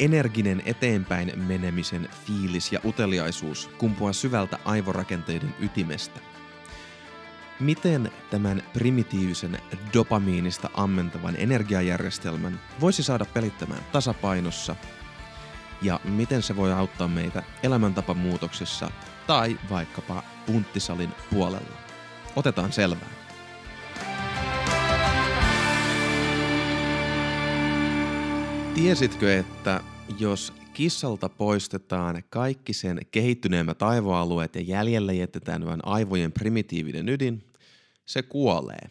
energinen eteenpäin menemisen fiilis ja uteliaisuus kumpuaa syvältä aivorakenteiden ytimestä. Miten tämän primitiivisen dopamiinista ammentavan energiajärjestelmän voisi saada pelittämään tasapainossa ja miten se voi auttaa meitä elämäntapamuutoksessa tai vaikkapa punttisalin puolella. Otetaan selvää. Tiesitkö, että jos kissalta poistetaan kaikki sen kehittyneemmät aivoalueet ja jäljelle jätetään vain aivojen primitiivinen ydin, se kuolee.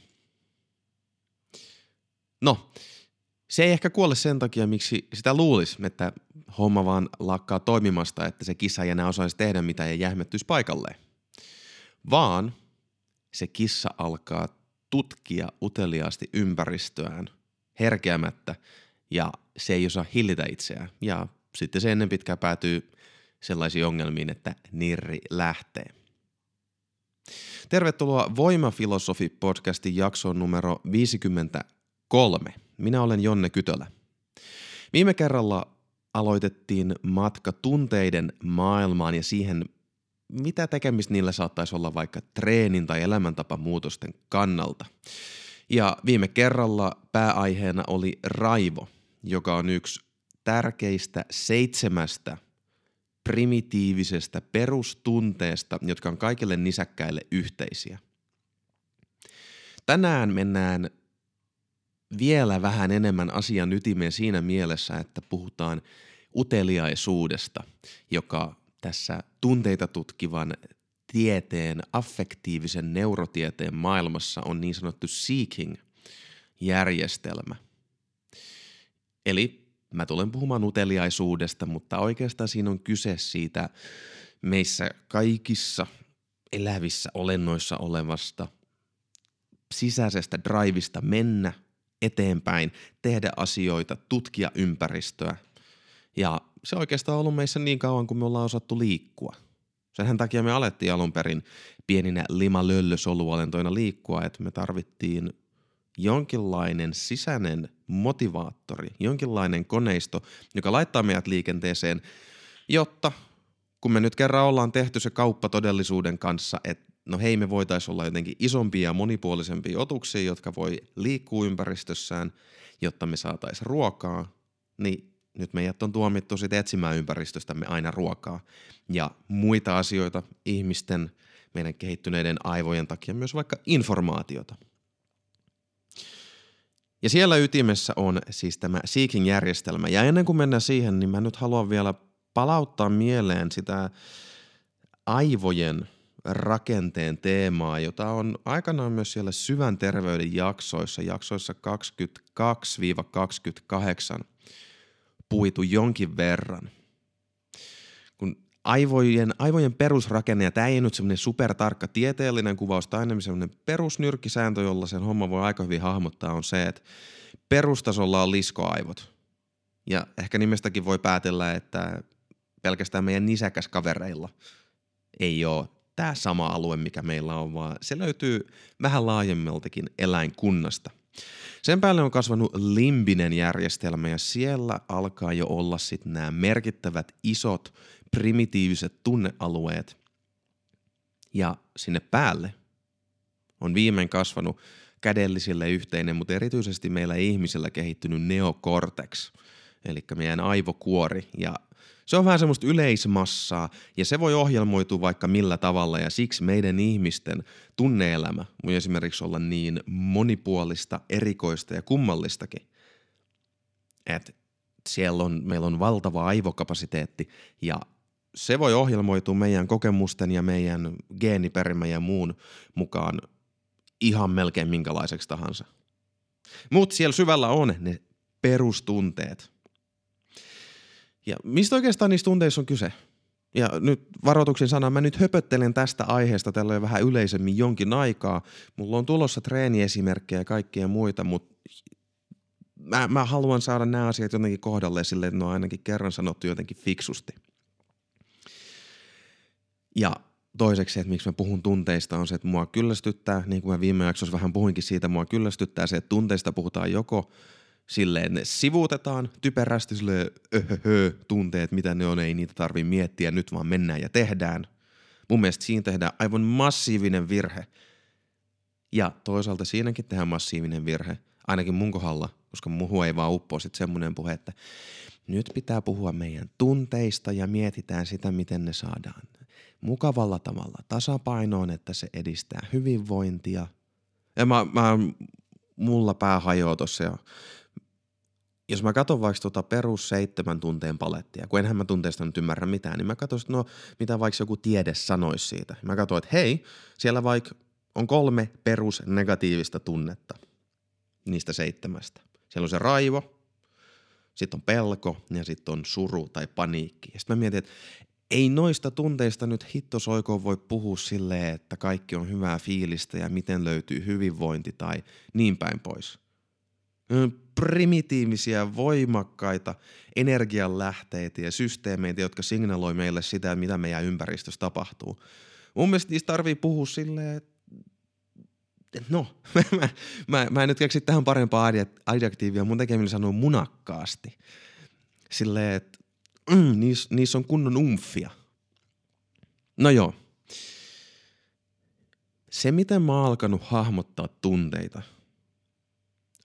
No, se ei ehkä kuole sen takia, miksi sitä luulisi, että homma vaan lakkaa toimimasta, että se kissa ei enää osaisi tehdä mitä ja jähmettyisi paikalleen. Vaan se kissa alkaa tutkia uteliaasti ympäristöään herkeämättä ja se ei osaa hillitä itseään. Ja sitten se ennen pitkään päätyy sellaisiin ongelmiin, että nirri lähtee. Tervetuloa Voimafilosofi-podcastin jaksoon numero 53. Minä olen Jonne Kytölä. Viime kerralla aloitettiin matka tunteiden maailmaan ja siihen, mitä tekemistä niillä saattaisi olla vaikka treenin tai elämäntapamuutosten kannalta. Ja viime kerralla pääaiheena oli raivo, joka on yksi tärkeistä seitsemästä primitiivisestä perustunteesta, jotka on kaikille nisäkkäille yhteisiä. Tänään mennään vielä vähän enemmän asian ytimeen siinä mielessä, että puhutaan uteliaisuudesta, joka tässä tunteita tutkivan tieteen, affektiivisen neurotieteen maailmassa on niin sanottu seeking-järjestelmä. Eli mä tulen puhumaan uteliaisuudesta, mutta oikeastaan siinä on kyse siitä meissä kaikissa elävissä olennoissa olevasta sisäisestä drivista mennä eteenpäin, tehdä asioita, tutkia ympäristöä. Ja se oikeastaan on ollut meissä niin kauan, kun me ollaan osattu liikkua. Senhän takia me alettiin alun perin pieninä limalöllösoluolentoina liikkua, että me tarvittiin jonkinlainen sisäinen motivaattori, jonkinlainen koneisto, joka laittaa meidät liikenteeseen, jotta kun me nyt kerran ollaan tehty se kauppa todellisuuden kanssa, että no hei me voitaisiin olla jotenkin isompia ja monipuolisempia otuksia, jotka voi liikkua ympäristössään, jotta me saataisiin ruokaa, niin nyt meidät on tuomittu sitten etsimään ympäristöstämme aina ruokaa. Ja muita asioita ihmisten, meidän kehittyneiden aivojen takia myös vaikka informaatiota – ja siellä ytimessä on siis tämä Seeking-järjestelmä. Ja ennen kuin mennään siihen, niin mä nyt haluan vielä palauttaa mieleen sitä aivojen rakenteen teemaa, jota on aikanaan myös siellä syvän terveyden jaksoissa, jaksoissa 22-28 puitu jonkin verran aivojen, aivojen perusrakenne, ja tämä ei nyt semmoinen supertarkka tieteellinen kuvaus, tai enemmän semmoinen perusnyrkkisääntö, jolla sen homma voi aika hyvin hahmottaa, on se, että perustasolla on liskoaivot. Ja ehkä nimestäkin voi päätellä, että pelkästään meidän nisäkäskavereilla ei ole tämä sama alue, mikä meillä on, vaan se löytyy vähän laajemmaltakin eläinkunnasta. Sen päälle on kasvanut limbinen järjestelmä ja siellä alkaa jo olla sitten nämä merkittävät isot primitiiviset tunnealueet. Ja sinne päälle on viimein kasvanut kädellisille yhteinen, mutta erityisesti meillä ihmisillä kehittynyt neokortex, eli meidän aivokuori. Ja se on vähän semmoista yleismassaa ja se voi ohjelmoitua vaikka millä tavalla ja siksi meidän ihmisten tunneelämä voi esimerkiksi olla niin monipuolista, erikoista ja kummallistakin. Että siellä on, meillä on valtava aivokapasiteetti ja se voi ohjelmoitua meidän kokemusten ja meidän geeniperimän ja muun mukaan ihan melkein minkälaiseksi tahansa. Mutta siellä syvällä on ne perustunteet. Ja mistä oikeastaan niissä tunteissa on kyse? Ja nyt varoituksen sana, mä nyt höpöttelen tästä aiheesta tällä vähän yleisemmin jonkin aikaa. Mulla on tulossa treeniesimerkkejä ja kaikkia muita, mutta mä, mä haluan saada nämä asiat jotenkin kohdalle silleen, että ne on ainakin kerran sanottu jotenkin fiksusti – ja toiseksi, että miksi mä puhun tunteista, on se, että mua kyllästyttää, niin kuin mä viime jaksossa vähän puhuinkin siitä, mua kyllästyttää se, että tunteista puhutaan joko silleen ne sivuutetaan typerästi silleen öhöhö, tunteet, mitä ne on, ei niitä tarvi miettiä, nyt vaan mennään ja tehdään. Mun mielestä siinä tehdään aivan massiivinen virhe. Ja toisaalta siinäkin tehdään massiivinen virhe, ainakin mun kohdalla, koska muhu ei vaan uppoa sit semmoinen puhe, että nyt pitää puhua meidän tunteista ja mietitään sitä, miten ne saadaan mukavalla tavalla tasapainoon, että se edistää hyvinvointia. Ja mä, mä mulla pää hajoaa tossa ja jos mä katson vaikka tuota perus seitsemän tunteen palettia, kun enhän mä tunteista nyt ymmärrä mitään, niin mä katson, että no mitä vaikka joku tiede sanoisi siitä. Mä katson, että hei, siellä vaikka on kolme perus negatiivista tunnetta niistä seitsemästä. Siellä on se raivo, sitten on pelko ja sitten on suru tai paniikki. Ja sitten mä mietin, että ei noista tunteista nyt hittosoikoon voi puhua silleen, että kaikki on hyvää fiilistä ja miten löytyy hyvinvointi tai niin päin pois. Primitiivisiä, voimakkaita energianlähteitä ja systeemeitä, jotka signaloi meille sitä, mitä meidän ympäristössä tapahtuu. Mun mielestä niistä tarvii puhua silleen, että no, mä, mä, mä en nyt keksi tähän parempaa adjektiivia, mun tekeminen sanoo munakkaasti. Silleen, että mm, niissä niis on kunnon umfia. No joo. Se, miten mä oon alkanut hahmottaa tunteita,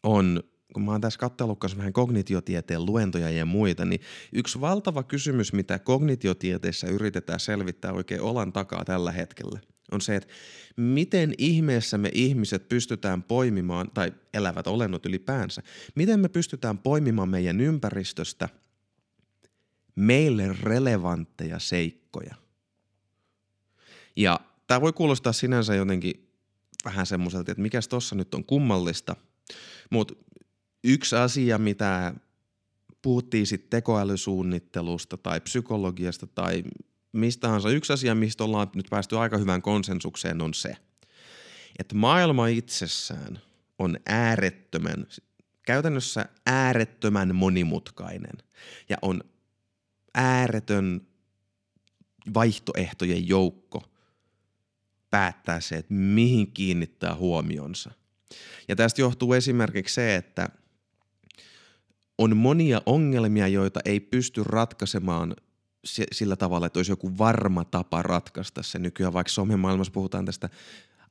on, kun mä oon tässä katsellut vähän kognitiotieteen luentoja ja muita, niin yksi valtava kysymys, mitä kognitiotieteessä yritetään selvittää oikein olan takaa tällä hetkellä, on se, että miten ihmeessä me ihmiset pystytään poimimaan, tai elävät olennot ylipäänsä, miten me pystytään poimimaan meidän ympäristöstä – meille relevantteja seikkoja. Ja tämä voi kuulostaa sinänsä jotenkin vähän semmoiselta, että mikäs tossa nyt on kummallista, mutta yksi asia, mitä puhuttiin sitten tekoälysuunnittelusta tai psykologiasta tai mistä tahansa, yksi asia, mistä ollaan nyt päästy aika hyvään konsensukseen on se, että maailma itsessään on äärettömän, käytännössä äärettömän monimutkainen ja on ääretön vaihtoehtojen joukko päättää se, että mihin kiinnittää huomionsa. Ja tästä johtuu esimerkiksi se, että on monia ongelmia, joita ei pysty ratkaisemaan sillä tavalla, että olisi joku varma tapa ratkaista se. Nykyään vaikka somemaailmassa puhutaan tästä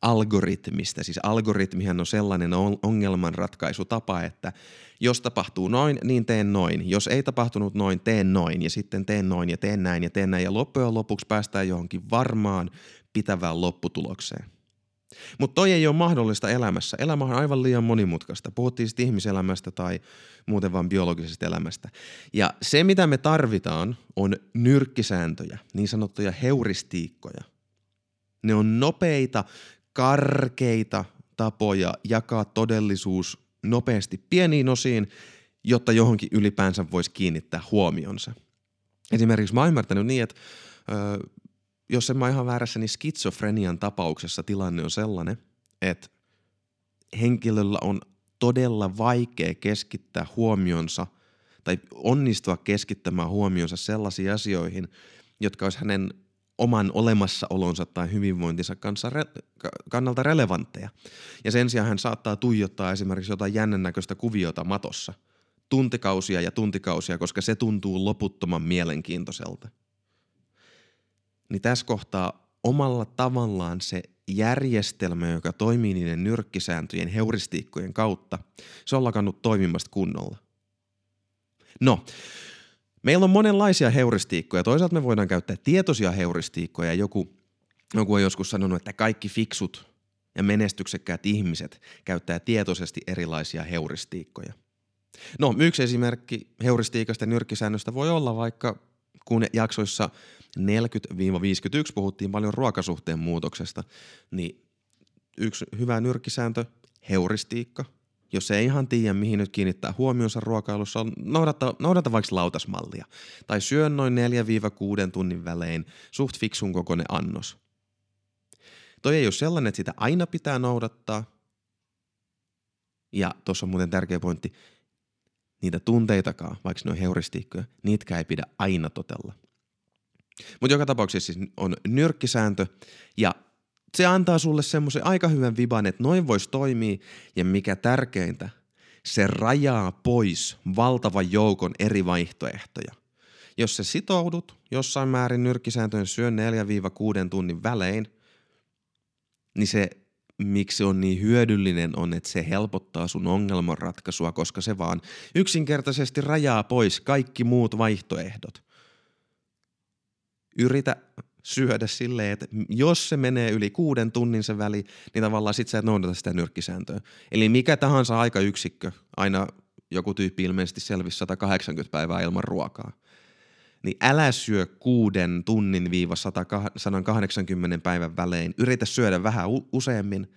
algoritmista. Siis algoritmihan on sellainen ongelmanratkaisutapa, että jos tapahtuu noin, niin teen noin. Jos ei tapahtunut noin, teen noin ja sitten teen noin ja teen näin ja teen näin. Ja loppujen lopuksi päästään johonkin varmaan pitävään lopputulokseen. Mutta toi ei ole mahdollista elämässä. Elämä on aivan liian monimutkaista. Puhuttiin sitten ihmiselämästä tai muuten vain biologisesta elämästä. Ja se, mitä me tarvitaan, on nyrkkisääntöjä, niin sanottuja heuristiikkoja. Ne on nopeita, karkeita tapoja jakaa todellisuus nopeasti pieniin osiin, jotta johonkin ylipäänsä voisi kiinnittää huomionsa. Esimerkiksi mä oon ymmärtänyt niin, että ö, jos en mä ihan väärässä, niin skitsofrenian tapauksessa tilanne on sellainen, että henkilöllä on todella vaikea keskittää huomionsa tai onnistua keskittämään huomionsa sellaisiin asioihin, jotka olisi hänen oman olemassaolonsa tai hyvinvointinsa kanssa re- kannalta relevantteja. Ja sen sijaan hän saattaa tuijottaa esimerkiksi jotain jännännäköistä kuviota matossa. Tuntikausia ja tuntikausia, koska se tuntuu loputtoman mielenkiintoiselta. Niin tässä kohtaa omalla tavallaan se järjestelmä, joka toimii niiden nyrkkisääntöjen heuristiikkojen kautta, se on lakannut toimimasta kunnolla. No, Meillä on monenlaisia heuristiikkoja. Toisaalta me voidaan käyttää tietoisia heuristiikkoja. Joku, joku on joskus sanonut, että kaikki fiksut ja menestyksekkäät ihmiset käyttää tietoisesti erilaisia heuristiikkoja. No, yksi esimerkki heuristiikasta ja nyrkkisäännöstä voi olla vaikka, kun jaksoissa 40-51 puhuttiin paljon ruokasuhteen muutoksesta, niin yksi hyvä nyrkkisääntö, heuristiikka – jos ei ihan tiedä, mihin nyt kiinnittää huomionsa ruokailussa, noudata, noudata vaikka lautasmallia. Tai syö noin 4-6 tunnin välein suht fiksun kokoinen annos. Toi ei ole sellainen, että sitä aina pitää noudattaa. Ja tuossa on muuten tärkeä pointti, niitä tunteitakaan, vaikka ne on heuristiikkoja, niitä ei pidä aina totella. Mutta joka tapauksessa siis on nyrkkisääntö ja se antaa sulle semmoisen aika hyvän viban, että noin voisi toimia ja mikä tärkeintä, se rajaa pois valtavan joukon eri vaihtoehtoja. Jos sä sitoudut jossain määrin nyrkkisääntöön syön 4-6 tunnin välein, niin se miksi on niin hyödyllinen on, että se helpottaa sun ongelmanratkaisua, koska se vaan yksinkertaisesti rajaa pois kaikki muut vaihtoehdot. Yritä syödä silleen, että jos se menee yli kuuden tunnin se väli, niin tavallaan sit sä et noudata sitä nyrkkisääntöä. Eli mikä tahansa aikayksikkö, aina joku tyyppi ilmeisesti selvisi 180 päivää ilman ruokaa, niin älä syö kuuden tunnin viiva 180 päivän välein. Yritä syödä vähän useammin.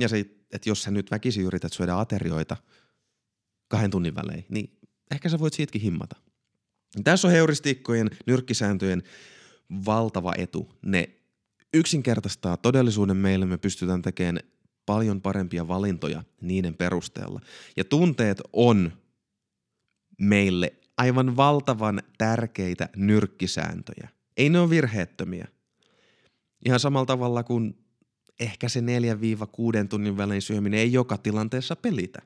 Ja se, että jos sä nyt väkisin yrität syödä aterioita kahden tunnin välein, niin ehkä sä voit siitäkin himmata. Tässä on heuristiikkojen, nyrkkisääntöjen valtava etu. Ne yksinkertaistaa todellisuuden meille, me pystytään tekemään paljon parempia valintoja niiden perusteella. Ja tunteet on meille aivan valtavan tärkeitä nyrkkisääntöjä. Ei ne ole virheettömiä. Ihan samalla tavalla kuin ehkä se 4-6 tunnin välein syöminen ei joka tilanteessa pelitä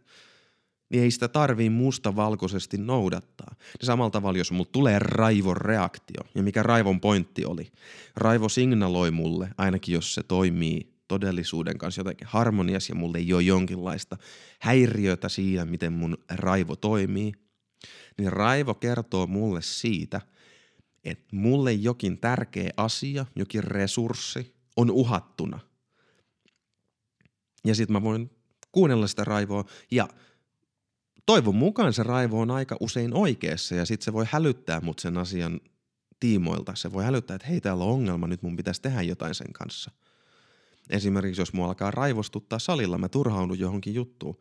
niin ei sitä tarvii musta-valkoisesti noudattaa. Ja samalla tavalla, jos mulla tulee raivon reaktio, ja mikä raivon pointti oli, raivo signaloi mulle, ainakin jos se toimii todellisuuden kanssa jotenkin harmoniassa ja mulle ei ole jonkinlaista häiriötä siinä, miten mun raivo toimii, niin raivo kertoo mulle siitä, että mulle jokin tärkeä asia, jokin resurssi on uhattuna. Ja sit mä voin kuunnella sitä raivoa ja – toivon mukaan se raivo on aika usein oikeassa ja sitten se voi hälyttää mut sen asian tiimoilta. Se voi hälyttää, että hei täällä on ongelma, nyt mun pitäisi tehdä jotain sen kanssa. Esimerkiksi jos mua alkaa raivostuttaa salilla, mä turhaudun johonkin juttuun,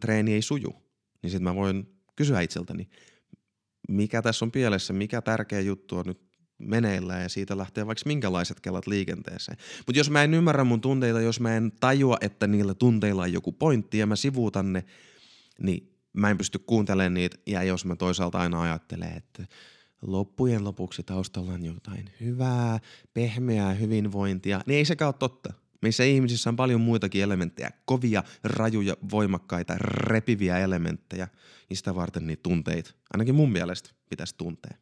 treeni ei suju, niin sitten mä voin kysyä itseltäni, mikä tässä on pielessä, mikä tärkeä juttu on nyt meneillään ja siitä lähtee vaikka minkälaiset kelat liikenteeseen. Mutta jos mä en ymmärrä mun tunteita, jos mä en tajua, että niillä tunteilla on joku pointti ja mä sivuutan ne, niin mä en pysty kuuntelemaan niitä, ja jos mä toisaalta aina ajattelen, että loppujen lopuksi taustalla on jotain hyvää, pehmeää hyvinvointia, niin ei sekään ole totta. Meissä ihmisissä on paljon muitakin elementtejä, kovia, rajuja, voimakkaita, repiviä elementtejä, niin sitä varten niitä tunteita, ainakin mun mielestä, pitäisi tuntea.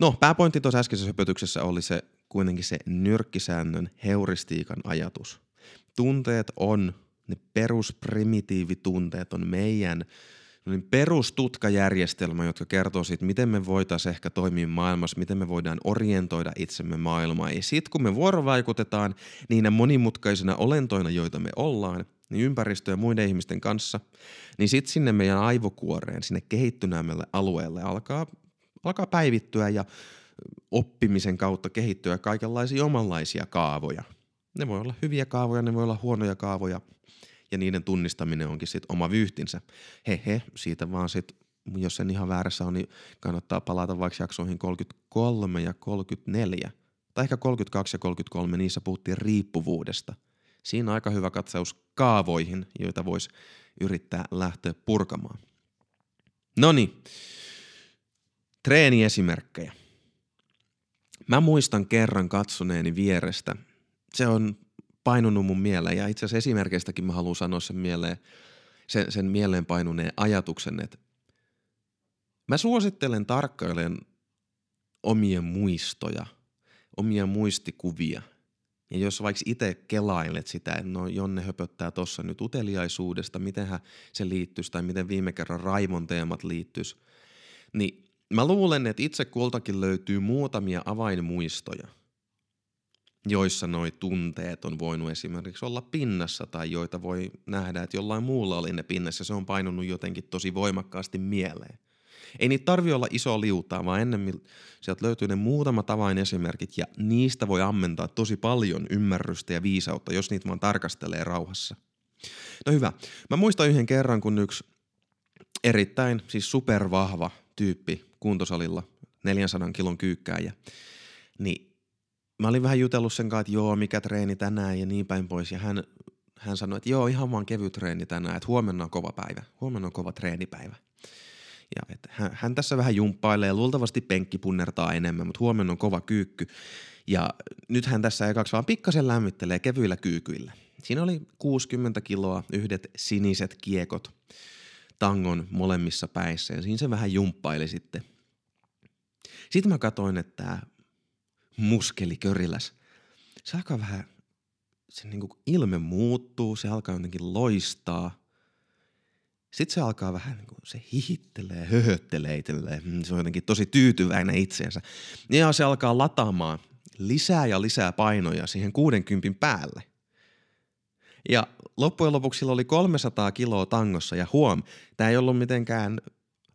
No, pääpointti tuossa äskeisessä höpötyksessä oli se kuitenkin se nyrkkisäännön heuristiikan ajatus. Tunteet on ne perusprimitiivitunteet on meidän niin perustutkajärjestelmä, jotka kertoo siitä, miten me voitaisiin ehkä toimia maailmassa, miten me voidaan orientoida itsemme maailmaan. Ja sitten kun me vuorovaikutetaan niinä monimutkaisina olentoina, joita me ollaan, niin ympäristö ja muiden ihmisten kanssa, niin sitten sinne meidän aivokuoreen, sinne kehittyneemmälle alueelle alkaa, alkaa päivittyä ja oppimisen kautta kehittyä kaikenlaisia omanlaisia kaavoja. Ne voi olla hyviä kaavoja, ne voi olla huonoja kaavoja, ja niiden tunnistaminen onkin sitten oma vyyhtinsä. He he, siitä vaan sitten, jos sen ihan väärässä on, niin kannattaa palata vaikka jaksoihin 33 ja 34. Tai ehkä 32 ja 33, niissä puhuttiin riippuvuudesta. Siinä aika hyvä katsaus kaavoihin, joita voisi yrittää lähteä purkamaan. No niin, treeniesimerkkejä. Mä muistan kerran katsoneeni vierestä. Se on painunut mun mieleen ja itse asiassa esimerkeistäkin mä haluan sanoa sen mieleen, sen, sen mieleen painuneen ajatuksen, että mä suosittelen tarkkailen omia muistoja, omia muistikuvia. Ja jos vaikka itse kelailet sitä, että no Jonne höpöttää tuossa nyt uteliaisuudesta, miten se liittyisi tai miten viime kerran Raimon teemat liittyisi, niin mä luulen, että itse kultakin löytyy muutamia avainmuistoja – joissa noi tunteet on voinut esimerkiksi olla pinnassa tai joita voi nähdä, että jollain muulla oli ne pinnassa, se on painunut jotenkin tosi voimakkaasti mieleen. Ei niitä tarvi olla iso liutaa, vaan ennemmin sieltä löytyy ne muutama tavain esimerkit ja niistä voi ammentaa tosi paljon ymmärrystä ja viisautta, jos niitä vaan tarkastelee rauhassa. No hyvä. Mä muistan yhden kerran, kun yksi erittäin siis supervahva tyyppi kuntosalilla, 400 kilon kyykkääjä, niin mä olin vähän jutellut sen kanssa, että joo, mikä treeni tänään ja niin päin pois. Ja hän, hän sanoi, että joo, ihan vaan kevyt treeni tänään, että huomenna on kova päivä. Huomenna on kova treenipäivä. Ja että hän, hän tässä vähän jumppailee, luultavasti penkki punnertaa enemmän, mutta huomenna on kova kyykky. Ja nyt hän tässä ekaksi vaan pikkasen lämmittelee kevyillä kyykyillä. Siinä oli 60 kiloa, yhdet siniset kiekot tangon molemmissa päissä ja siinä se vähän jumppaili sitten. Sitten mä katsoin, että muskeliköriläs, se alkaa vähän, se niinku ilme muuttuu, se alkaa jotenkin loistaa. Sitten se alkaa vähän, niin kuin, se hihittelee, höhöttelee itselleen. Mm, se on jotenkin tosi tyytyväinen itseensä. Ja se alkaa lataamaan lisää ja lisää painoja siihen 60 päälle. Ja loppujen lopuksi sillä oli 300 kiloa tangossa ja huom, tämä ei ollut mitenkään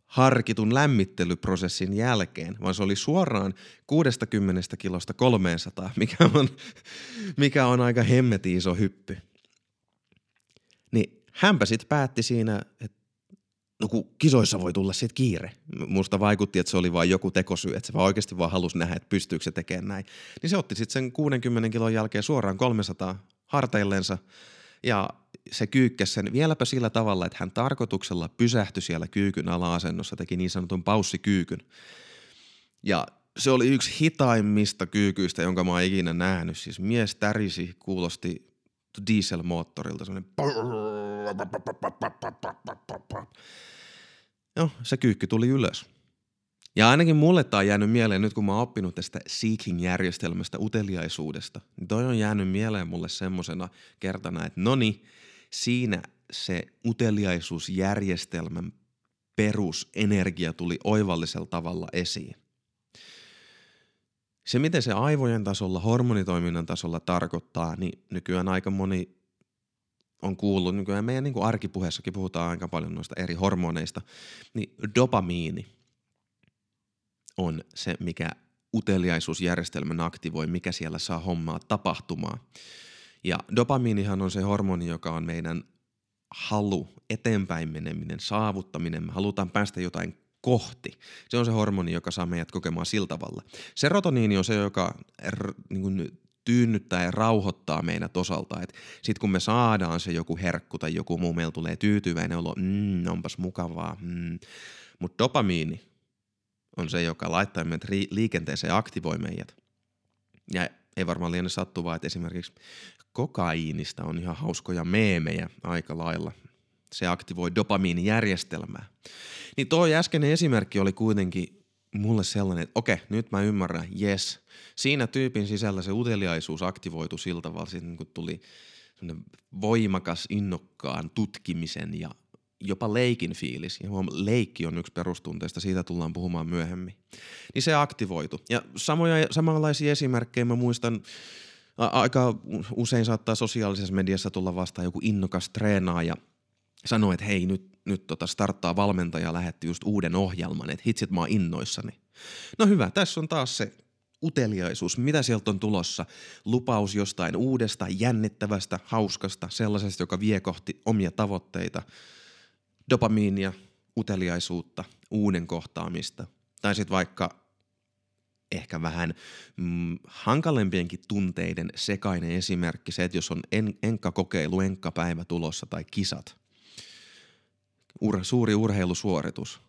harkitun lämmittelyprosessin jälkeen, vaan se oli suoraan 60 kilosta 300, mikä on, mikä on aika hemmeti iso hyppy. Niin hänpä sitten päätti siinä, että no kun kisoissa voi tulla siitä kiire. Musta vaikutti, että se oli vain joku tekosyy, että se vaan oikeasti vaan halusi nähdä, että pystyykö se tekemään näin. Niin se otti sitten sen 60 kilon jälkeen suoraan 300 harteillensa ja se kyykkäsi sen vieläpä sillä tavalla, että hän tarkoituksella pysähtyi siellä kyykyn ala-asennossa, teki niin sanotun paussikyykyn. Ja se oli yksi hitaimmista kyykyistä, jonka mä oon ikinä nähnyt. Siis mies tärisi, kuulosti dieselmoottorilta, semmoinen Joo, se kyykky tuli ylös. Ja ainakin mulle tämä on jäänyt mieleen nyt, kun mä oon oppinut tästä seeking-järjestelmästä, uteliaisuudesta, niin toi on jäänyt mieleen mulle semmosena kertana, että noni, siinä se uteliaisuusjärjestelmän perusenergia tuli oivallisella tavalla esiin. Se, miten se aivojen tasolla, hormonitoiminnan tasolla tarkoittaa, niin nykyään aika moni on kuullut, nykyään meidän niin kuin arkipuheessakin puhutaan aika paljon noista eri hormoneista, niin dopamiini on se, mikä uteliaisuusjärjestelmän aktivoi, mikä siellä saa hommaa tapahtumaan. Ja dopamiinihan on se hormoni, joka on meidän halu, eteenpäin meneminen, saavuttaminen. Me halutaan päästä jotain kohti. Se on se hormoni, joka saa meidät kokemaan sillä tavalla. Serotoniini on se, joka r, niin kuin, tyynnyttää ja rauhoittaa meidät osalta. Sitten kun me saadaan se joku herkku tai joku muu, meillä tulee tyytyväinen olo, mm, onpas mukavaa. Mm. Mutta dopamiini on se, joka laittaa meidät liikenteeseen ja aktivoi meidät. Ja ei varmaan liene sattuvaa, että esimerkiksi kokaiinista on ihan hauskoja meemejä aika lailla. Se aktivoi dopamiinijärjestelmää. Niin tuo äskeinen esimerkki oli kuitenkin mulle sellainen, että okei, nyt mä ymmärrän, yes. Siinä tyypin sisällä se uteliaisuus aktivoitu siltä niin kun tuli voimakas innokkaan tutkimisen ja jopa leikin fiilis, ja huom, leikki on yksi perustunteista, siitä tullaan puhumaan myöhemmin, niin se aktivoitu. Ja samoja, samanlaisia esimerkkejä mä muistan, aika usein saattaa sosiaalisessa mediassa tulla vastaan joku innokas treenaaja, sanoi, että hei nyt, nyt tota starttaa valmentaja lähetti just uuden ohjelman, että hitsit mä oon innoissani. No hyvä, tässä on taas se uteliaisuus, mitä sieltä on tulossa, lupaus jostain uudesta, jännittävästä, hauskasta, sellaisesta, joka vie kohti omia tavoitteita, dopamiinia, uteliaisuutta, uuden kohtaamista, tai sitten vaikka ehkä vähän mm, hankalempienkin tunteiden sekainen esimerkki, se, että jos on en, enkkakokeilu, enkkapäivä tulossa tai kisat – ur, suuri urheilusuoritus,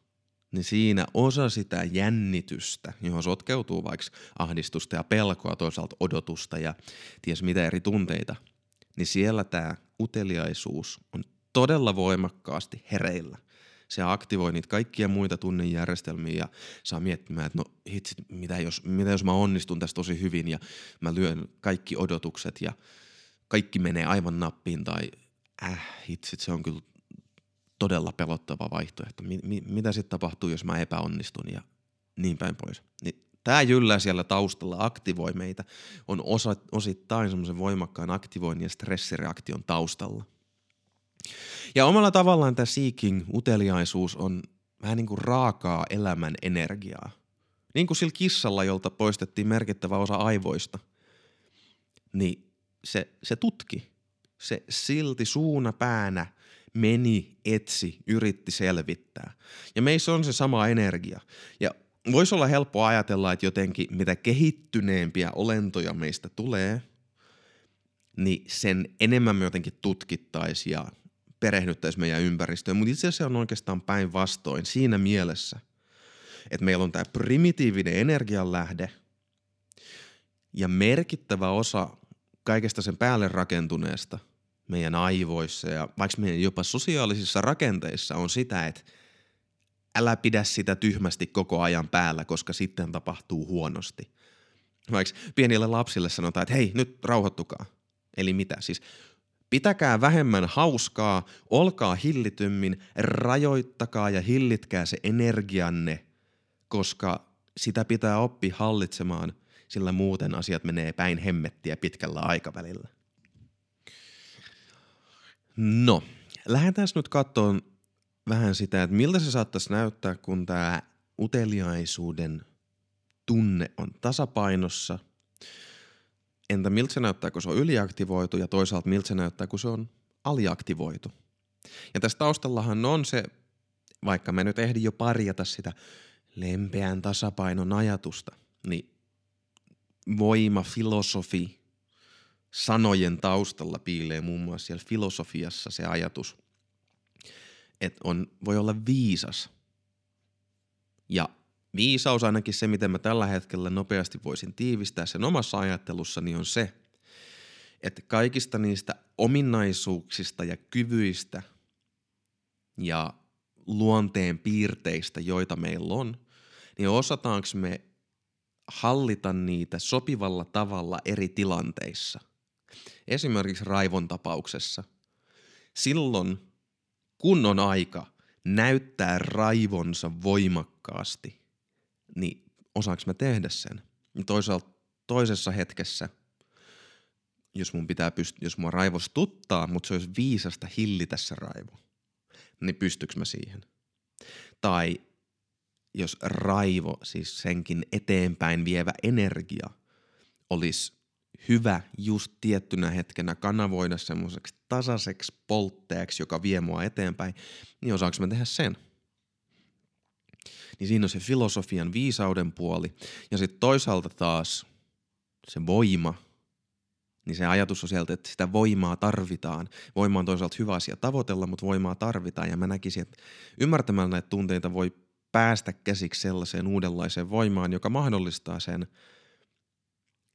niin siinä osa sitä jännitystä, johon sotkeutuu vaikka ahdistusta ja pelkoa, toisaalta odotusta ja ties mitä eri tunteita, niin siellä tämä uteliaisuus on todella voimakkaasti hereillä. Se aktivoi niitä kaikkia muita tunnejärjestelmiä ja saa miettimään, että no hitsi, mitä jos, mitä jos mä onnistun tässä tosi hyvin ja mä lyön kaikki odotukset ja kaikki menee aivan nappiin tai äh, hitsit, se on kyllä todella pelottava vaihtoehto. Mi- mi- mitä sitten tapahtuu, jos mä epäonnistun ja niin päin pois. Niin tämä jyllä siellä taustalla aktivoi meitä, on osa, osittain semmoisen voimakkaan aktivoinnin ja stressireaktion taustalla. Ja omalla tavallaan tämä seeking, uteliaisuus on vähän niin kuin raakaa elämän energiaa. Niin kuin sillä kissalla, jolta poistettiin merkittävä osa aivoista, niin se, se tutki. Se silti suuna päänä meni, etsi, yritti selvittää. Ja meissä on se sama energia. Ja voisi olla helppo ajatella, että jotenkin mitä kehittyneempiä olentoja meistä tulee, niin sen enemmän me jotenkin tutkittaisiin ja perehdyttäisiin meidän ympäristöön. Mutta itse asiassa on oikeastaan päinvastoin siinä mielessä, että meillä on tämä primitiivinen energianlähde ja merkittävä osa kaikesta sen päälle rakentuneesta meidän aivoissa ja vaikka meidän jopa sosiaalisissa rakenteissa on sitä, että älä pidä sitä tyhmästi koko ajan päällä, koska sitten tapahtuu huonosti. Vaikka pienille lapsille sanotaan, että hei, nyt rauhoittukaa. Eli mitä? Siis pitäkää vähemmän hauskaa, olkaa hillitymmin, rajoittakaa ja hillitkää se energianne, koska sitä pitää oppia hallitsemaan, sillä muuten asiat menee päin hemmettiä pitkällä aikavälillä. No, lähdetään nyt katsomaan vähän sitä, että miltä se saattaisi näyttää, kun tämä uteliaisuuden tunne on tasapainossa. Entä miltä se näyttää, kun se on yliaktivoitu ja toisaalta miltä se näyttää, kun se on aliaktivoitu. Ja tässä taustallahan on se, vaikka me nyt ehdin jo parjata sitä lempeän tasapainon ajatusta, niin voima, filosofi, sanojen taustalla piilee muun muassa siellä filosofiassa se ajatus, että on, voi olla viisas. Ja viisaus ainakin se, miten mä tällä hetkellä nopeasti voisin tiivistää sen omassa ajattelussani on se, että kaikista niistä ominaisuuksista ja kyvyistä ja luonteen piirteistä, joita meillä on, niin osataanko me hallita niitä sopivalla tavalla eri tilanteissa. Esimerkiksi raivon tapauksessa. Silloin, kun on aika näyttää raivonsa voimakkaasti, niin osaanko mä tehdä sen? Toisaalta toisessa hetkessä, jos mun pitää pyst- jos mua raivostuttaa, mutta se olisi viisasta hillitä se raivo, niin pystyykö mä siihen? Tai jos raivo, siis senkin eteenpäin vievä energia, olisi hyvä just tiettynä hetkenä kanavoida semmoiseksi tasaiseksi poltteeksi, joka vie mua eteenpäin, niin osaanko mä tehdä sen? Niin siinä on se filosofian viisauden puoli. Ja sitten toisaalta taas se voima, niin se ajatus on sieltä, että sitä voimaa tarvitaan. Voima on toisaalta hyvä asia tavoitella, mutta voimaa tarvitaan. Ja mä näkisin, että ymmärtämällä näitä tunteita voi päästä käsiksi sellaiseen uudenlaiseen voimaan, joka mahdollistaa sen,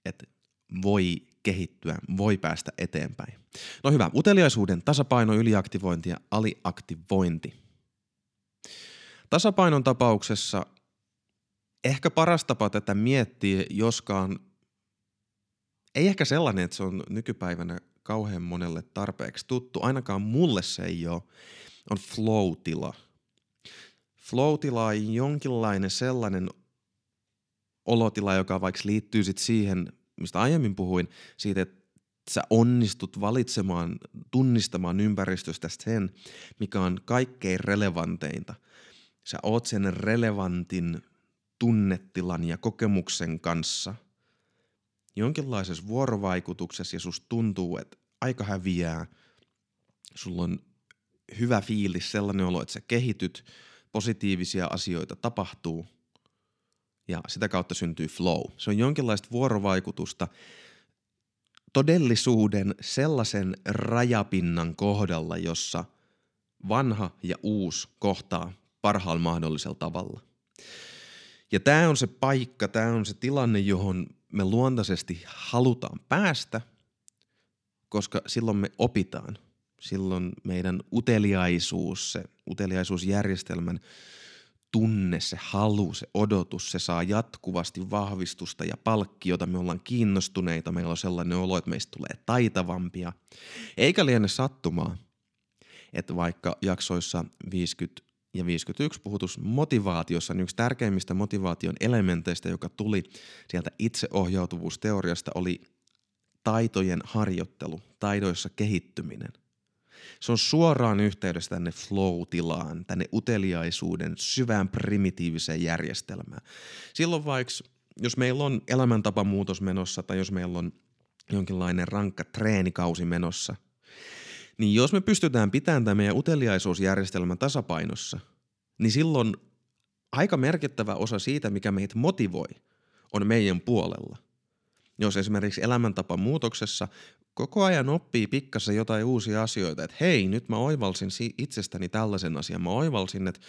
että voi kehittyä, voi päästä eteenpäin. No hyvä, uteliaisuuden tasapaino, yliaktivointi ja aliaktivointi. Tasapainon tapauksessa ehkä paras tapa tätä miettiä, joskaan ei ehkä sellainen, että se on nykypäivänä kauhean monelle tarpeeksi tuttu, ainakaan mulle se ei ole, on flow-tila – flow-tila on jonkinlainen sellainen olotila, joka vaikka liittyy sit siihen, mistä aiemmin puhuin, siitä, että sä onnistut valitsemaan, tunnistamaan ympäristöstä sen, mikä on kaikkein relevanteinta. Sä oot sen relevantin tunnetilan ja kokemuksen kanssa jonkinlaisessa vuorovaikutuksessa ja susta tuntuu, että aika häviää, sulla on hyvä fiilis, sellainen olo, että sä kehityt – positiivisia asioita tapahtuu ja sitä kautta syntyy flow. Se on jonkinlaista vuorovaikutusta todellisuuden sellaisen rajapinnan kohdalla, jossa vanha ja uusi kohtaa parhaalla mahdollisella tavalla. Ja tämä on se paikka, tämä on se tilanne, johon me luontaisesti halutaan päästä, koska silloin me opitaan – silloin meidän uteliaisuus, se uteliaisuusjärjestelmän tunne, se halu, se odotus, se saa jatkuvasti vahvistusta ja palkkiota. Me ollaan kiinnostuneita, meillä on sellainen olo, että meistä tulee taitavampia. Eikä liene sattumaa, että vaikka jaksoissa 50 ja 51 puhutus motivaatiossa, niin yksi tärkeimmistä motivaation elementeistä, joka tuli sieltä itseohjautuvuusteoriasta, oli taitojen harjoittelu, taidoissa kehittyminen. Se on suoraan yhteydessä tänne flow-tilaan, tänne uteliaisuuden syvään primitiiviseen järjestelmään. Silloin vaikka, jos meillä on elämäntapamuutos menossa tai jos meillä on jonkinlainen rankka treenikausi menossa, niin jos me pystytään pitämään tämä meidän uteliaisuusjärjestelmä tasapainossa, niin silloin aika merkittävä osa siitä, mikä meitä motivoi, on meidän puolella – jos esimerkiksi elämäntapa muutoksessa koko ajan oppii pikkasen jotain uusia asioita, että hei, nyt mä oivalsin itsestäni tällaisen asian. Mä oivalsin, että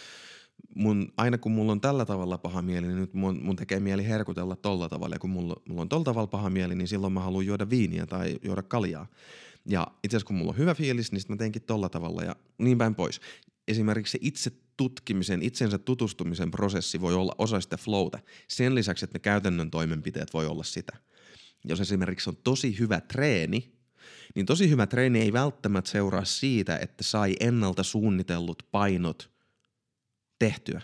mun, aina kun mulla on tällä tavalla paha mieli, niin nyt mun, mun tekee mieli herkutella tolla tavalla. Ja kun mulla, mulla on tolla tavalla paha mieli, niin silloin mä haluan juoda viiniä tai juoda kaljaa. Ja itse asiassa kun mulla on hyvä fiilis, niin sitten mä teenkin tolla tavalla ja niin päin pois. Esimerkiksi se itse tutkimisen, itsensä tutustumisen prosessi voi olla osa sitä flowta. Sen lisäksi, että ne käytännön toimenpiteet voi olla sitä. Jos esimerkiksi on tosi hyvä treeni, niin tosi hyvä treeni ei välttämättä seuraa siitä, että sai ennalta suunnitellut painot tehtyä,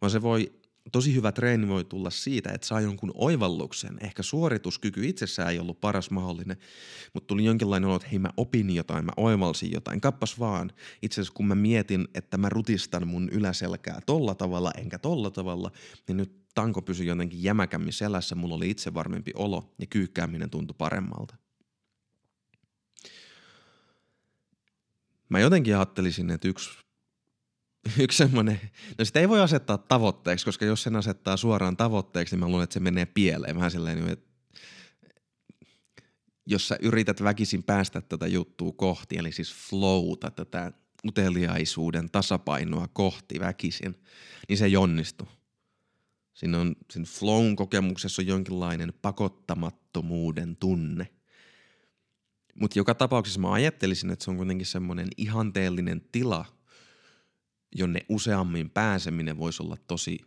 vaan se voi tosi hyvä treeni voi tulla siitä, että saa jonkun oivalluksen. Ehkä suorituskyky itsessään ei ollut paras mahdollinen, mutta tuli jonkinlainen olo, että hei mä opin jotain, mä oivalsin jotain. Kappas vaan. Itse asiassa kun mä mietin, että mä rutistan mun yläselkää tolla tavalla enkä tolla tavalla, niin nyt tanko pysyi jotenkin jämäkämmin selässä, mulla oli itse varmempi olo ja kyykkääminen tuntui paremmalta. Mä jotenkin ajattelisin, että yksi yksi semmoinen, no sitä ei voi asettaa tavoitteeksi, koska jos sen asettaa suoraan tavoitteeksi, niin mä luulen, että se menee pieleen. Vähän silleen, että jos sä yrität väkisin päästä tätä juttua kohti, eli siis flowta, tätä uteliaisuuden tasapainoa kohti väkisin, niin se ei onnistu. Siinä on, sen flown kokemuksessa on jonkinlainen pakottamattomuuden tunne. Mutta joka tapauksessa mä ajattelisin, että se on kuitenkin semmoinen ihanteellinen tila – jonne useammin pääseminen voisi olla tosi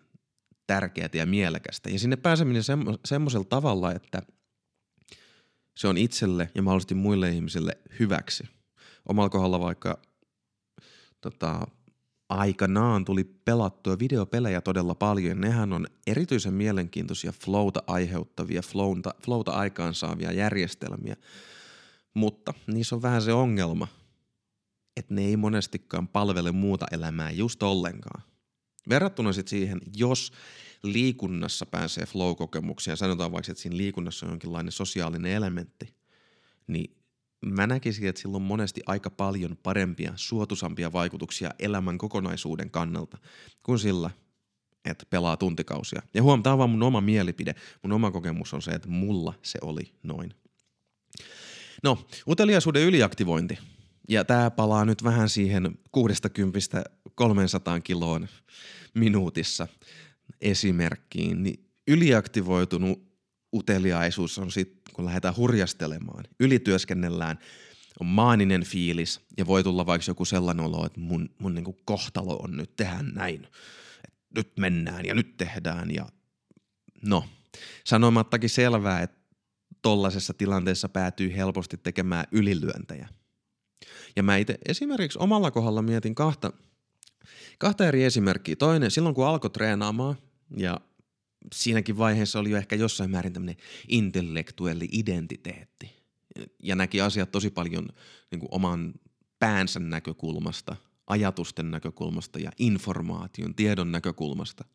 tärkeää ja mielekästä. Ja sinne pääseminen semmo- semmoisella tavalla, että se on itselle ja mahdollisesti muille ihmisille hyväksi. Omalla kohdalla vaikka tota, aikanaan tuli pelattua videopelejä todella paljon. Nehän on erityisen mielenkiintoisia flowta aiheuttavia, flowta, flowta aikaansaavia järjestelmiä. Mutta niissä on vähän se ongelma – että ne ei monestikaan palvele muuta elämää just ollenkaan. Verrattuna sitten siihen, jos liikunnassa pääsee flow-kokemuksia, sanotaan vaikka, että siinä liikunnassa on jonkinlainen sosiaalinen elementti, niin mä näkisin, että sillä on monesti aika paljon parempia, suotusampia vaikutuksia elämän kokonaisuuden kannalta kuin sillä, että pelaa tuntikausia. Ja huom, tämä on vaan mun oma mielipide. Mun oma kokemus on se, että mulla se oli noin. No, uteliaisuuden yliaktivointi – ja tämä palaa nyt vähän siihen 60 300 kiloon minuutissa esimerkkiin, niin yliaktivoitunut uteliaisuus on sitten, kun lähdetään hurjastelemaan, ylityöskennellään, on maaninen fiilis ja voi tulla vaikka joku sellainen olo, että mun, mun niinku kohtalo on nyt tehdä näin. Et nyt mennään ja nyt tehdään ja no, sanomattakin selvää, että tollaisessa tilanteessa päätyy helposti tekemään ylilyöntejä – ja mä itse esimerkiksi omalla kohdalla mietin kahta, kahta eri esimerkkiä. Toinen, silloin kun alkoi treenaamaan ja siinäkin vaiheessa oli jo ehkä jossain määrin tämmöinen intellektuelli identiteetti ja näki asiat tosi paljon niin kuin oman päänsä näkökulmasta, ajatusten näkökulmasta ja informaation, tiedon näkökulmasta.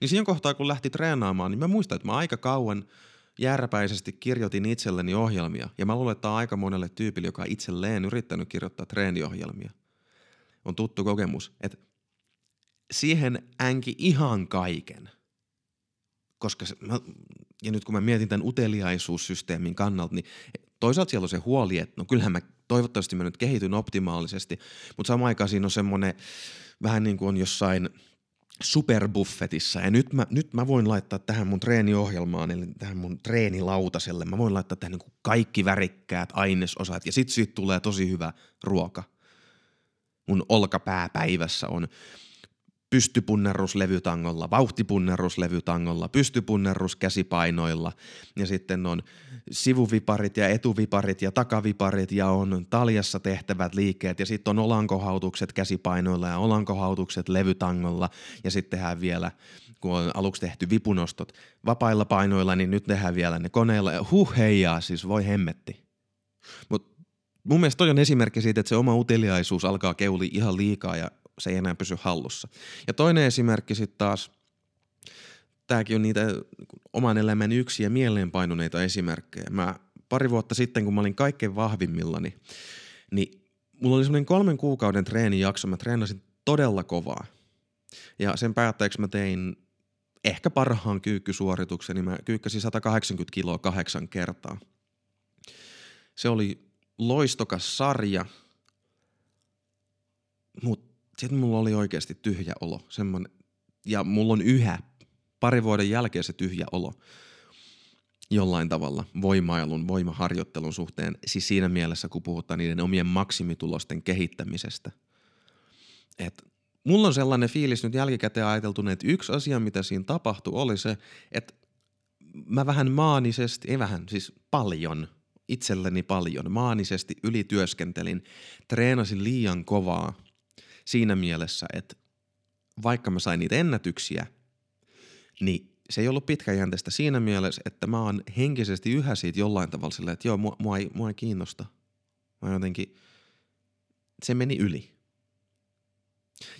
Niin siinä kohtaa, kun lähti treenaamaan, niin mä muistan, että mä aika kauan – järpäisesti kirjoitin itselleni ohjelmia. Ja mä luulen, että on aika monelle tyypille, joka itselleen yrittänyt kirjoittaa treeniohjelmia. On tuttu kokemus, että siihen änki ihan kaiken. Koska se, mä, ja nyt kun mä mietin tämän uteliaisuussysteemin kannalta, niin toisaalta siellä on se huoli, että no kyllähän mä toivottavasti mä nyt kehityn optimaalisesti, mutta samaan aikaan siinä on semmoinen vähän niin kuin on jossain – superbuffetissa ja nyt mä, nyt mä voin laittaa tähän mun treeniohjelmaan, eli tähän mun treenilautaselle, mä voin laittaa tähän niin kaikki värikkäät ainesosat ja sit siitä tulee tosi hyvä ruoka. Mun olkapääpäivässä on pystypunnerrus levytangolla, vauhtipunnerrus levytangolla, pystypunnerus käsipainoilla ja sitten on sivuviparit ja etuviparit ja takaviparit ja on taljassa tehtävät liikkeet. Ja sitten on olankohautukset käsipainoilla ja olankohautukset levytangolla. Ja sitten tehdään vielä, kun on aluksi tehty vipunostot vapailla painoilla, niin nyt tehdään vielä ne koneilla. Ja huh heijaa, siis voi hemmetti. Mutta mun mielestä toi on esimerkki siitä, että se oma uteliaisuus alkaa keuli ihan liikaa ja se ei enää pysy hallussa. Ja toinen esimerkki sitten taas, tämäkin on niitä oman elämän yksi ja mieleenpainuneita esimerkkejä. Mä pari vuotta sitten, kun mä olin kaikkein vahvimmillani, niin mulla oli semmoinen kolmen kuukauden treenijakso, mä treenasin todella kovaa. Ja sen päätteeksi mä tein ehkä parhaan kyykkysuoritukseni, mä kyykkäsin 180 kiloa kahdeksan kertaa. Se oli loistokas sarja, mutta sitten mulla oli oikeasti tyhjä olo. Semmoinen, ja mulla on yhä pari vuoden jälkeen se tyhjä olo. jollain tavalla voimailun, voimaharjoittelun suhteen, siis siinä mielessä, kun puhutaan niiden omien maksimitulosten kehittämisestä. Et mulla on sellainen fiilis nyt jälkikäteen ajateltuna, että yksi asia, mitä siinä tapahtui, oli se, että mä vähän maanisesti, ei vähän, siis paljon, itselleni paljon, maanisesti ylityöskentelin, treenasin liian kovaa siinä mielessä, että vaikka mä sain niitä ennätyksiä, niin se ei ollut pitkäjänteistä siinä mielessä, että mä oon henkisesti yhä siitä jollain tavalla silleen, että joo, mua, mua, ei, mua ei kiinnosta. Mä jotenkin, se meni yli.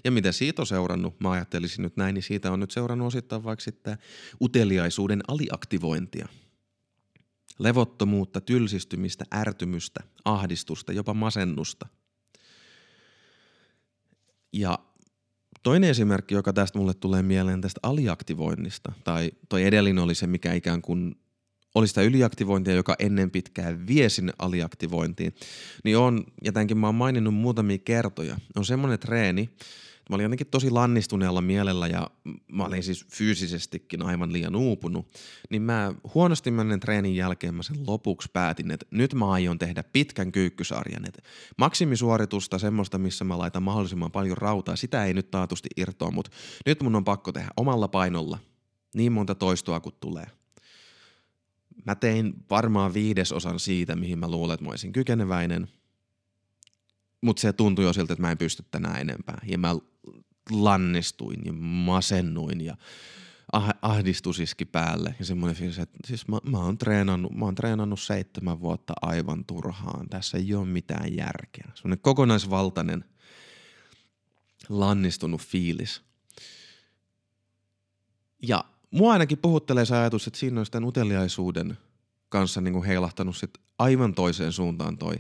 Ja mitä siitä on seurannut, mä ajattelisin nyt näin, niin siitä on nyt seurannut osittain vaikka sitten uteliaisuuden aliaktivointia. Levottomuutta, tylsistymistä, ärtymystä, ahdistusta, jopa masennusta. Ja Toinen esimerkki, joka tästä mulle tulee mieleen tästä aliaktivoinnista, tai toi edellinen oli se, mikä ikään kuin oli sitä yliaktivointia, joka ennen pitkään vie sinne aliaktivointiin, niin on, ja tämänkin mä oon maininnut muutamia kertoja, on semmoinen treeni, Mä olin jotenkin tosi lannistuneella mielellä ja mä olin siis fyysisestikin aivan liian uupunut. Niin mä huonosti menen treenin jälkeen mä sen lopuksi päätin, että nyt mä aion tehdä pitkän kyykkysarjan. Että maksimisuoritusta, semmoista, missä mä laitan mahdollisimman paljon rautaa, sitä ei nyt taatusti irtoa, mutta nyt mun on pakko tehdä omalla painolla niin monta toistoa kuin tulee. Mä tein varmaan viidesosan siitä, mihin mä luulen, että mä olisin kykeneväinen – mutta se tuntui jo siltä, että mä en pysty tänään enempää. Ja mä lannistuin ja masennuin ja ah, ahdistus iski päälle. Ja semmoinen fiilis, että siis mä, mä, oon treenannut, mä oon treenannut seitsemän vuotta aivan turhaan. Tässä ei ole mitään järkeä. Semmoinen kokonaisvaltainen lannistunut fiilis. Ja mua ainakin puhuttelee se ajatus, että siinä on sitä uteliaisuuden kanssa niin kuin heilahtanut sit aivan toiseen suuntaan toi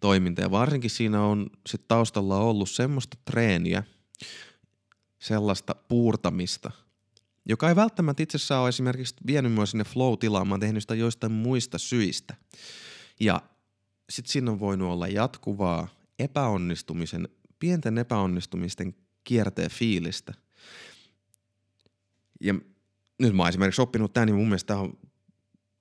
toiminta. Ja varsinkin siinä on sit taustalla ollut semmoista treeniä, sellaista puurtamista, joka ei välttämättä itsessään ole esimerkiksi vienyt mua sinne flow-tilaan, mä oon tehnyt sitä joistain muista syistä. Ja sitten siinä on voinut olla jatkuvaa epäonnistumisen, pienten epäonnistumisten kierteen fiilistä. Ja nyt mä oon esimerkiksi oppinut tämän, niin mun mielestä tämä on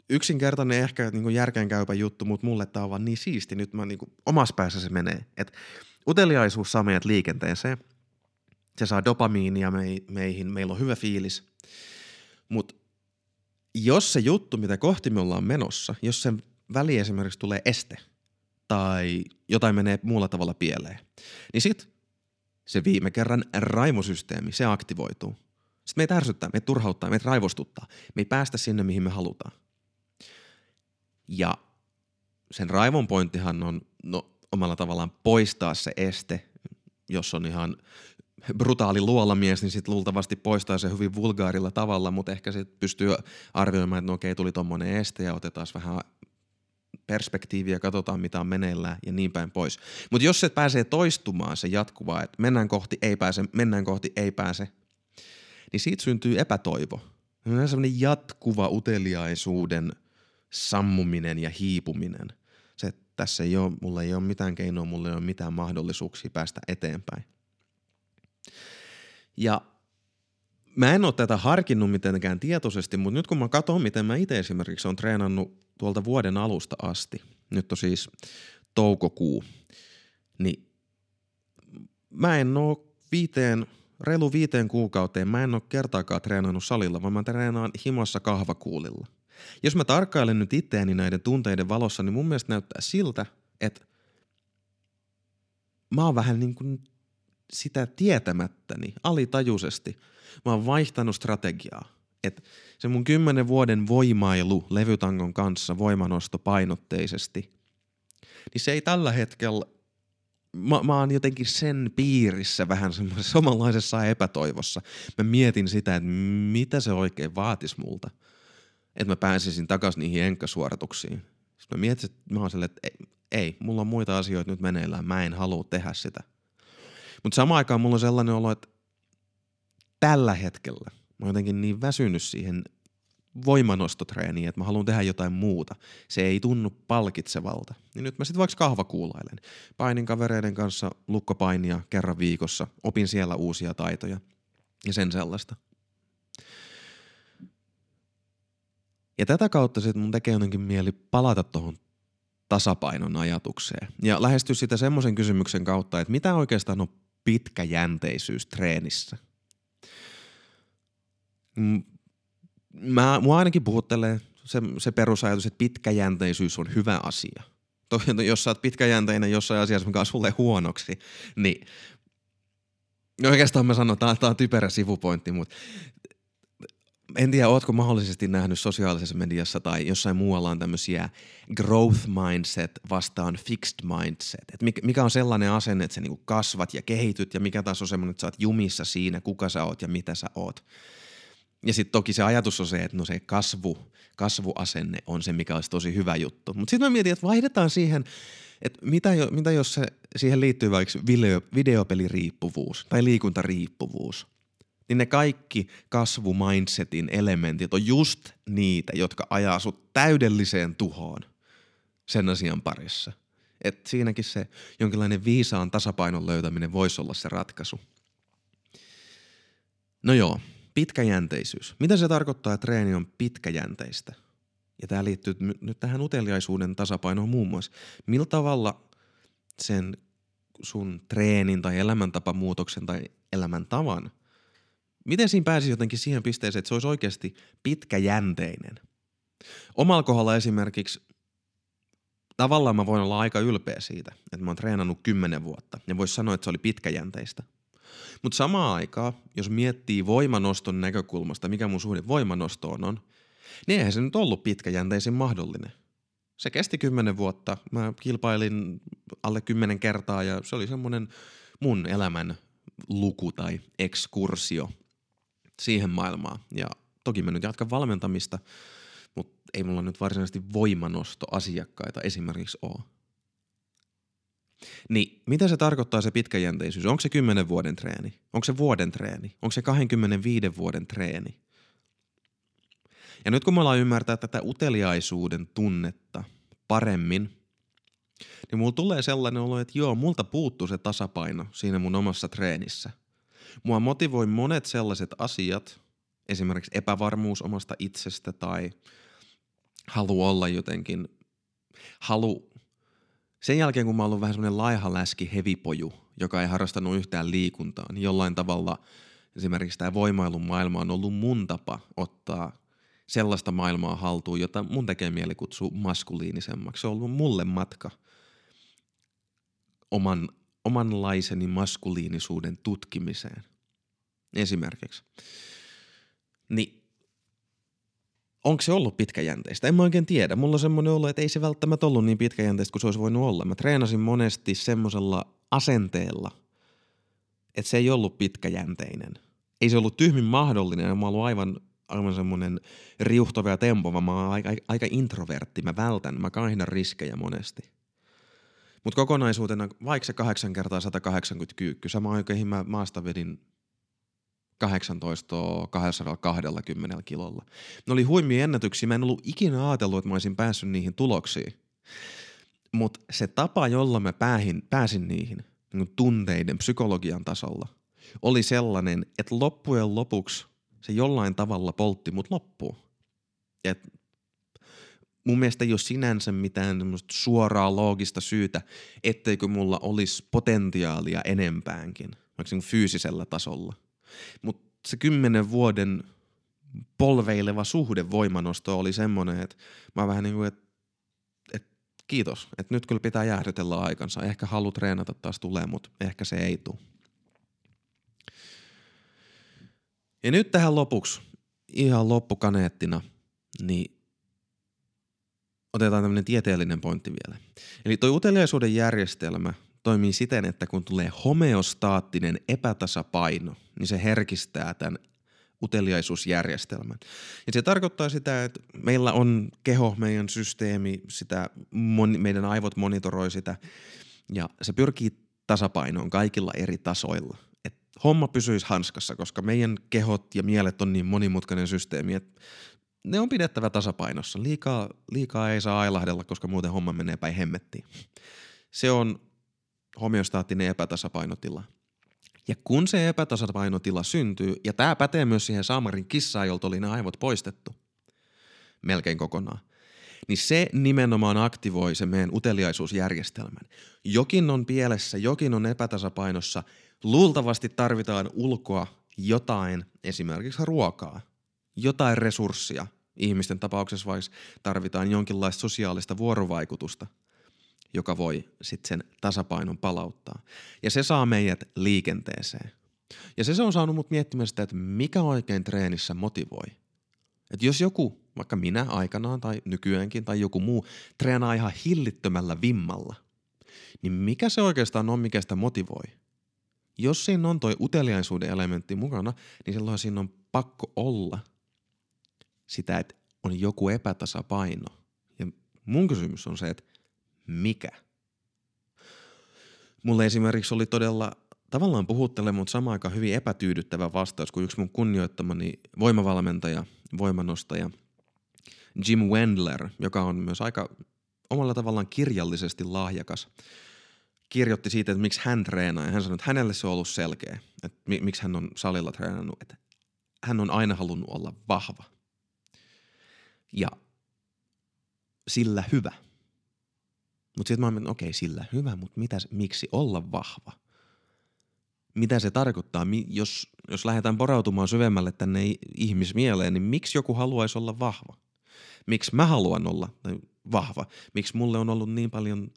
yksinkertainen ehkä niin järkeenkäypä juttu, mutta mulle tämä on vaan niin siisti. Nyt mä niin kuin, omassa päässä se menee. Et uteliaisuus saa meidät liikenteeseen. Se saa dopamiinia meihin, meillä on hyvä fiilis. Mutta jos se juttu, mitä kohti me ollaan menossa, jos sen väli esimerkiksi tulee este tai jotain menee muulla tavalla pieleen, niin sit se viime kerran raimosysteemi, se aktivoituu. Sitten meitä ärsyttää, meitä turhauttaa, meitä raivostuttaa. Me ei päästä sinne, mihin me halutaan. Ja sen raivon pointtihan on no, omalla tavallaan poistaa se este, jos on ihan brutaali luolamies, niin sitten luultavasti poistaa se hyvin vulgaarilla tavalla, mutta ehkä sitten pystyy arvioimaan, että no okei, tuli tuommoinen este ja otetaan vähän perspektiiviä, katsotaan mitä on meneillään ja niin päin pois. Mutta jos se pääsee toistumaan se jatkuvaa, että mennään kohti, ei pääse, mennään kohti, ei pääse, niin siitä syntyy epätoivo. Sellainen jatkuva uteliaisuuden – sammuminen ja hiipuminen. Se, että tässä ei ole, mulla ei ole mitään keinoa, mulla ei ole mitään mahdollisuuksia päästä eteenpäin. Ja mä en ole tätä harkinnut mitenkään tietoisesti, mutta nyt kun mä katson, miten mä itse esimerkiksi on treenannut tuolta vuoden alusta asti, nyt on siis toukokuu, niin mä en ole viiteen, reilu viiteen kuukauteen, mä en ole kertaakaan treenannut salilla, vaan mä treenaan himossa kahvakuulilla. Jos mä tarkkailen nyt itseäni näiden tunteiden valossa, niin mun mielestä näyttää siltä, että mä oon vähän niin kuin sitä tietämättäni, alitajuisesti. Mä oon vaihtanut strategiaa. Että se mun kymmenen vuoden voimailu levytangon kanssa voimanosto painotteisesti, niin se ei tällä hetkellä, mä, mä oon jotenkin sen piirissä vähän semmoisessa samanlaisessa epätoivossa. Mä mietin sitä, että mitä se oikein vaatisi multa – että mä pääsisin takaisin niihin enkkasuorituksiin. Sitten mä mietin, että mä oon että ei, ei, mulla on muita asioita nyt meneillään, mä en halua tehdä sitä. Mutta samaan aikaan mulla on sellainen olo, että tällä hetkellä mä oon jotenkin niin väsynyt siihen voimanostotreeniin, että mä haluan tehdä jotain muuta. Se ei tunnu palkitsevalta. Niin nyt mä sitten vaikka kahvakuulailen. Painin kavereiden kanssa lukkopainia kerran viikossa, opin siellä uusia taitoja ja sen sellaista. Ja tätä kautta sitten mun tekee jotenkin mieli palata tuohon tasapainon ajatukseen. Ja lähestyä sitä semmoisen kysymyksen kautta, että mitä oikeastaan on pitkäjänteisyys treenissä. Mä, mua ainakin puhuttelee se, se perusajatus, että pitkäjänteisyys on hyvä asia. Toki, jos sä oot pitkäjänteinen jossain asiassa, mikä on sulle huonoksi, niin no oikeastaan mä sanon, että tämä on typerä sivupointti, mutta en tiedä, ootko mahdollisesti nähnyt sosiaalisessa mediassa tai jossain muualla on tämmöisiä growth mindset vastaan fixed mindset. Et mikä on sellainen asenne, että sä niinku kasvat ja kehityt ja mikä taas on semmoinen, että sä oot jumissa siinä, kuka sä oot ja mitä sä oot. Ja sitten toki se ajatus on se, että no se kasvu, kasvuasenne on se, mikä olisi tosi hyvä juttu. Mutta sitten mä mietin, että vaihdetaan siihen, että mitä, jo, mitä jos se, siihen liittyy vaikka video, videopeliriippuvuus tai liikuntariippuvuus – niin ne kaikki kasvumindsetin elementit on just niitä, jotka ajaa sut täydelliseen tuhoon sen asian parissa. Et siinäkin se jonkinlainen viisaan tasapainon löytäminen voisi olla se ratkaisu. No joo, pitkäjänteisyys. Mitä se tarkoittaa, että treeni on pitkäjänteistä? Ja tämä liittyy nyt tähän uteliaisuuden tasapainoon muun muassa. Millä tavalla sen sun treenin tai elämäntapamuutoksen tai elämäntavan – Miten siinä pääsi jotenkin siihen pisteeseen, että se olisi oikeasti pitkäjänteinen? Omalla kohdalla esimerkiksi tavallaan mä voin olla aika ylpeä siitä, että mä oon treenannut kymmenen vuotta ja voisi sanoa, että se oli pitkäjänteistä. Mutta samaan aikaan, jos miettii voimanoston näkökulmasta, mikä mun suhde voimanostoon on, niin eihän se nyt ollut pitkäjänteisin mahdollinen. Se kesti kymmenen vuotta. Mä kilpailin alle kymmenen kertaa ja se oli semmoinen mun elämän luku tai ekskursio – siihen maailmaan. Ja toki mä nyt jatkan valmentamista, mutta ei mulla nyt varsinaisesti voimanostoasiakkaita esimerkiksi ole. Niin, mitä se tarkoittaa se pitkäjänteisyys? Onko se 10 vuoden treeni? Onko se vuoden treeni? Onko se 25 vuoden treeni? Ja nyt kun me ollaan ymmärtää tätä uteliaisuuden tunnetta paremmin, niin mulla tulee sellainen olo, että joo, multa puuttuu se tasapaino siinä mun omassa treenissä – Mua motivoi monet sellaiset asiat, esimerkiksi epävarmuus omasta itsestä tai halu olla jotenkin, halu, sen jälkeen kun mä oon ollut vähän semmoinen laiha läski hevipoju, joka ei harrastanut yhtään liikuntaa, niin jollain tavalla esimerkiksi tämä voimailun maailma on ollut mun tapa ottaa sellaista maailmaa haltuun, jota mun tekee mieli kutsua maskuliinisemmaksi. Se on ollut mulle matka oman omanlaiseni maskuliinisuuden tutkimiseen. Esimerkiksi. Niin onko se ollut pitkäjänteistä? En mä oikein tiedä. Mulla on semmoinen olo, että ei se välttämättä ollut niin pitkäjänteistä kuin se olisi voinut olla. Mä treenasin monesti semmoisella asenteella, että se ei ollut pitkäjänteinen. Ei se ollut tyhmin mahdollinen. Mä oon aivan, aivan semmoinen riuhtova ja tempova. Mä oon aika, aika introvertti. Mä vältän. Mä kaihdan riskejä monesti. Mutta kokonaisuutena, vaikka se 8 kertaa 180 kyykky, sama oikein mä maasta vedin 18 220 kilolla. Ne oli huimia ennätyksiä. Mä en ollut ikinä ajatellut, että mä olisin päässyt niihin tuloksiin. Mutta se tapa, jolla mä päähin, pääsin niihin niin tunteiden, psykologian tasolla, oli sellainen, että loppujen lopuksi se jollain tavalla poltti mut loppuun. Et mun mielestä ei ole sinänsä mitään suoraa loogista syytä, etteikö mulla olisi potentiaalia enempäänkin, vaikka niin fyysisellä tasolla. Mutta se kymmenen vuoden polveileva suhde voimanosto oli semmoinen, että mä vähän niin kuin, että et, kiitos, että nyt kyllä pitää jäähdytellä aikansa. Ehkä halu treenata taas tulee, mutta ehkä se ei tule. Ja nyt tähän lopuksi, ihan loppukaneettina, niin otetaan tämmöinen tieteellinen pointti vielä. Eli tuo uteliaisuuden järjestelmä toimii siten, että kun tulee homeostaattinen epätasapaino, niin se herkistää tämän uteliaisuusjärjestelmän. Ja se tarkoittaa sitä, että meillä on keho, meidän systeemi, sitä, meidän aivot monitoroi sitä, ja se pyrkii tasapainoon kaikilla eri tasoilla. Et homma pysyisi hanskassa, koska meidän kehot ja mielet on niin monimutkainen systeemi, että ne on pidettävä tasapainossa. Liikaa, liikaa ei saa ailahdella, koska muuten homma menee päin hemmettiin. Se on homeostaattinen epätasapainotila. Ja kun se epätasapainotila syntyy, ja tämä pätee myös siihen Saamarin kissaan, jolta oli ne aivot poistettu, melkein kokonaan, niin se nimenomaan aktivoi se meidän uteliaisuusjärjestelmän. Jokin on pielessä, jokin on epätasapainossa. Luultavasti tarvitaan ulkoa jotain, esimerkiksi ruokaa, jotain resurssia. Ihmisten tapauksessa vaikka tarvitaan jonkinlaista sosiaalista vuorovaikutusta, joka voi sitten sen tasapainon palauttaa. Ja se saa meidät liikenteeseen. Ja se, se on saanut mut miettimään sitä, että mikä oikein treenissä motivoi. Että jos joku, vaikka minä aikanaan tai nykyäänkin tai joku muu, treenaa ihan hillittömällä vimmalla, niin mikä se oikeastaan on, mikä sitä motivoi? Jos siinä on toi uteliaisuuden elementti mukana, niin silloin siinä on pakko olla sitä, että on joku epätasapaino. Ja mun kysymys on se, että mikä? Mulle esimerkiksi oli todella tavallaan puhuttele, mutta samaan aikaan hyvin epätyydyttävä vastaus, kun yksi mun kunnioittamani voimavalmentaja, voimanostaja Jim Wendler, joka on myös aika omalla tavallaan kirjallisesti lahjakas, kirjoitti siitä, että miksi hän treenaa. Ja hän sanoi, että hänelle se on ollut selkeä, että miksi hän on salilla treenannut. Että hän on aina halunnut olla vahva. Ja sillä hyvä. Mutta sitten mä oon, okei, okay, sillä hyvä, mutta mitä, miksi olla vahva? mitä se tarkoittaa, jos, jos lähdetään porautumaan syvemmälle tänne ihmismieleen, niin miksi joku haluaisi olla vahva? Miksi mä haluan olla vahva? Miksi mulle on ollut niin paljon,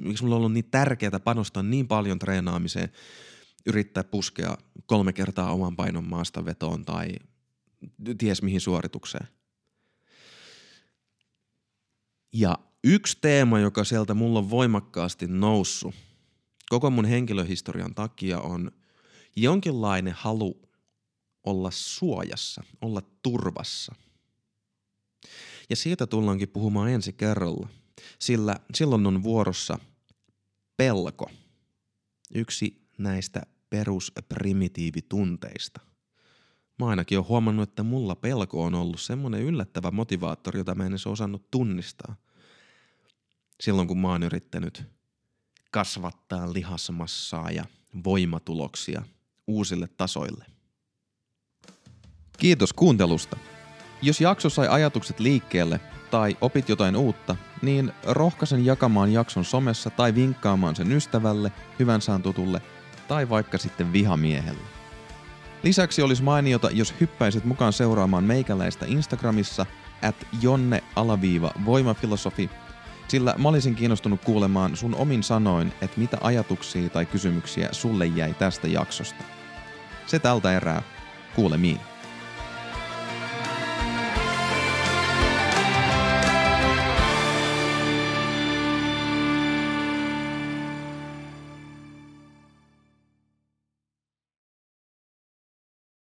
miksi mulle on ollut niin tärkeää panostaa niin paljon treenaamiseen, yrittää puskea kolme kertaa oman painon maasta vetoon tai ties mihin suoritukseen. Ja yksi teema, joka sieltä mulla on voimakkaasti noussut koko mun henkilöhistorian takia on – jonkinlainen halu olla suojassa, olla turvassa. Ja siitä tullaankin puhumaan ensi kerralla, sillä silloin on vuorossa pelko, yksi näistä perusprimitiivitunteista. Mä ainakin olen huomannut, että mulla pelko on ollut semmoinen yllättävä motivaattori, jota mä en edes osannut tunnistaa. Silloin kun mä oon yrittänyt kasvattaa lihasmassaa ja voimatuloksia – uusille tasoille. Kiitos kuuntelusta. Jos jakso sai ajatukset liikkeelle tai opit jotain uutta, niin rohkaisen jakamaan jakson somessa tai vinkkaamaan sen ystävälle, hyvän saan tutulle tai vaikka sitten vihamiehelle. Lisäksi olisi mainiota, jos hyppäisit mukaan seuraamaan meikäläistä Instagramissa at jonne-voimafilosofi, sillä mä olisin kiinnostunut kuulemaan sun omin sanoin, että mitä ajatuksia tai kysymyksiä sulle jäi tästä jaksosta. Se tältä erää. Kuulemiin.